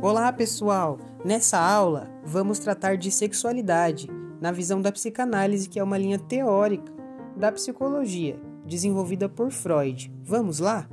Olá, pessoal! Nessa aula, vamos tratar de sexualidade na visão da psicanálise, que é uma linha teórica da psicologia desenvolvida por Freud. Vamos lá?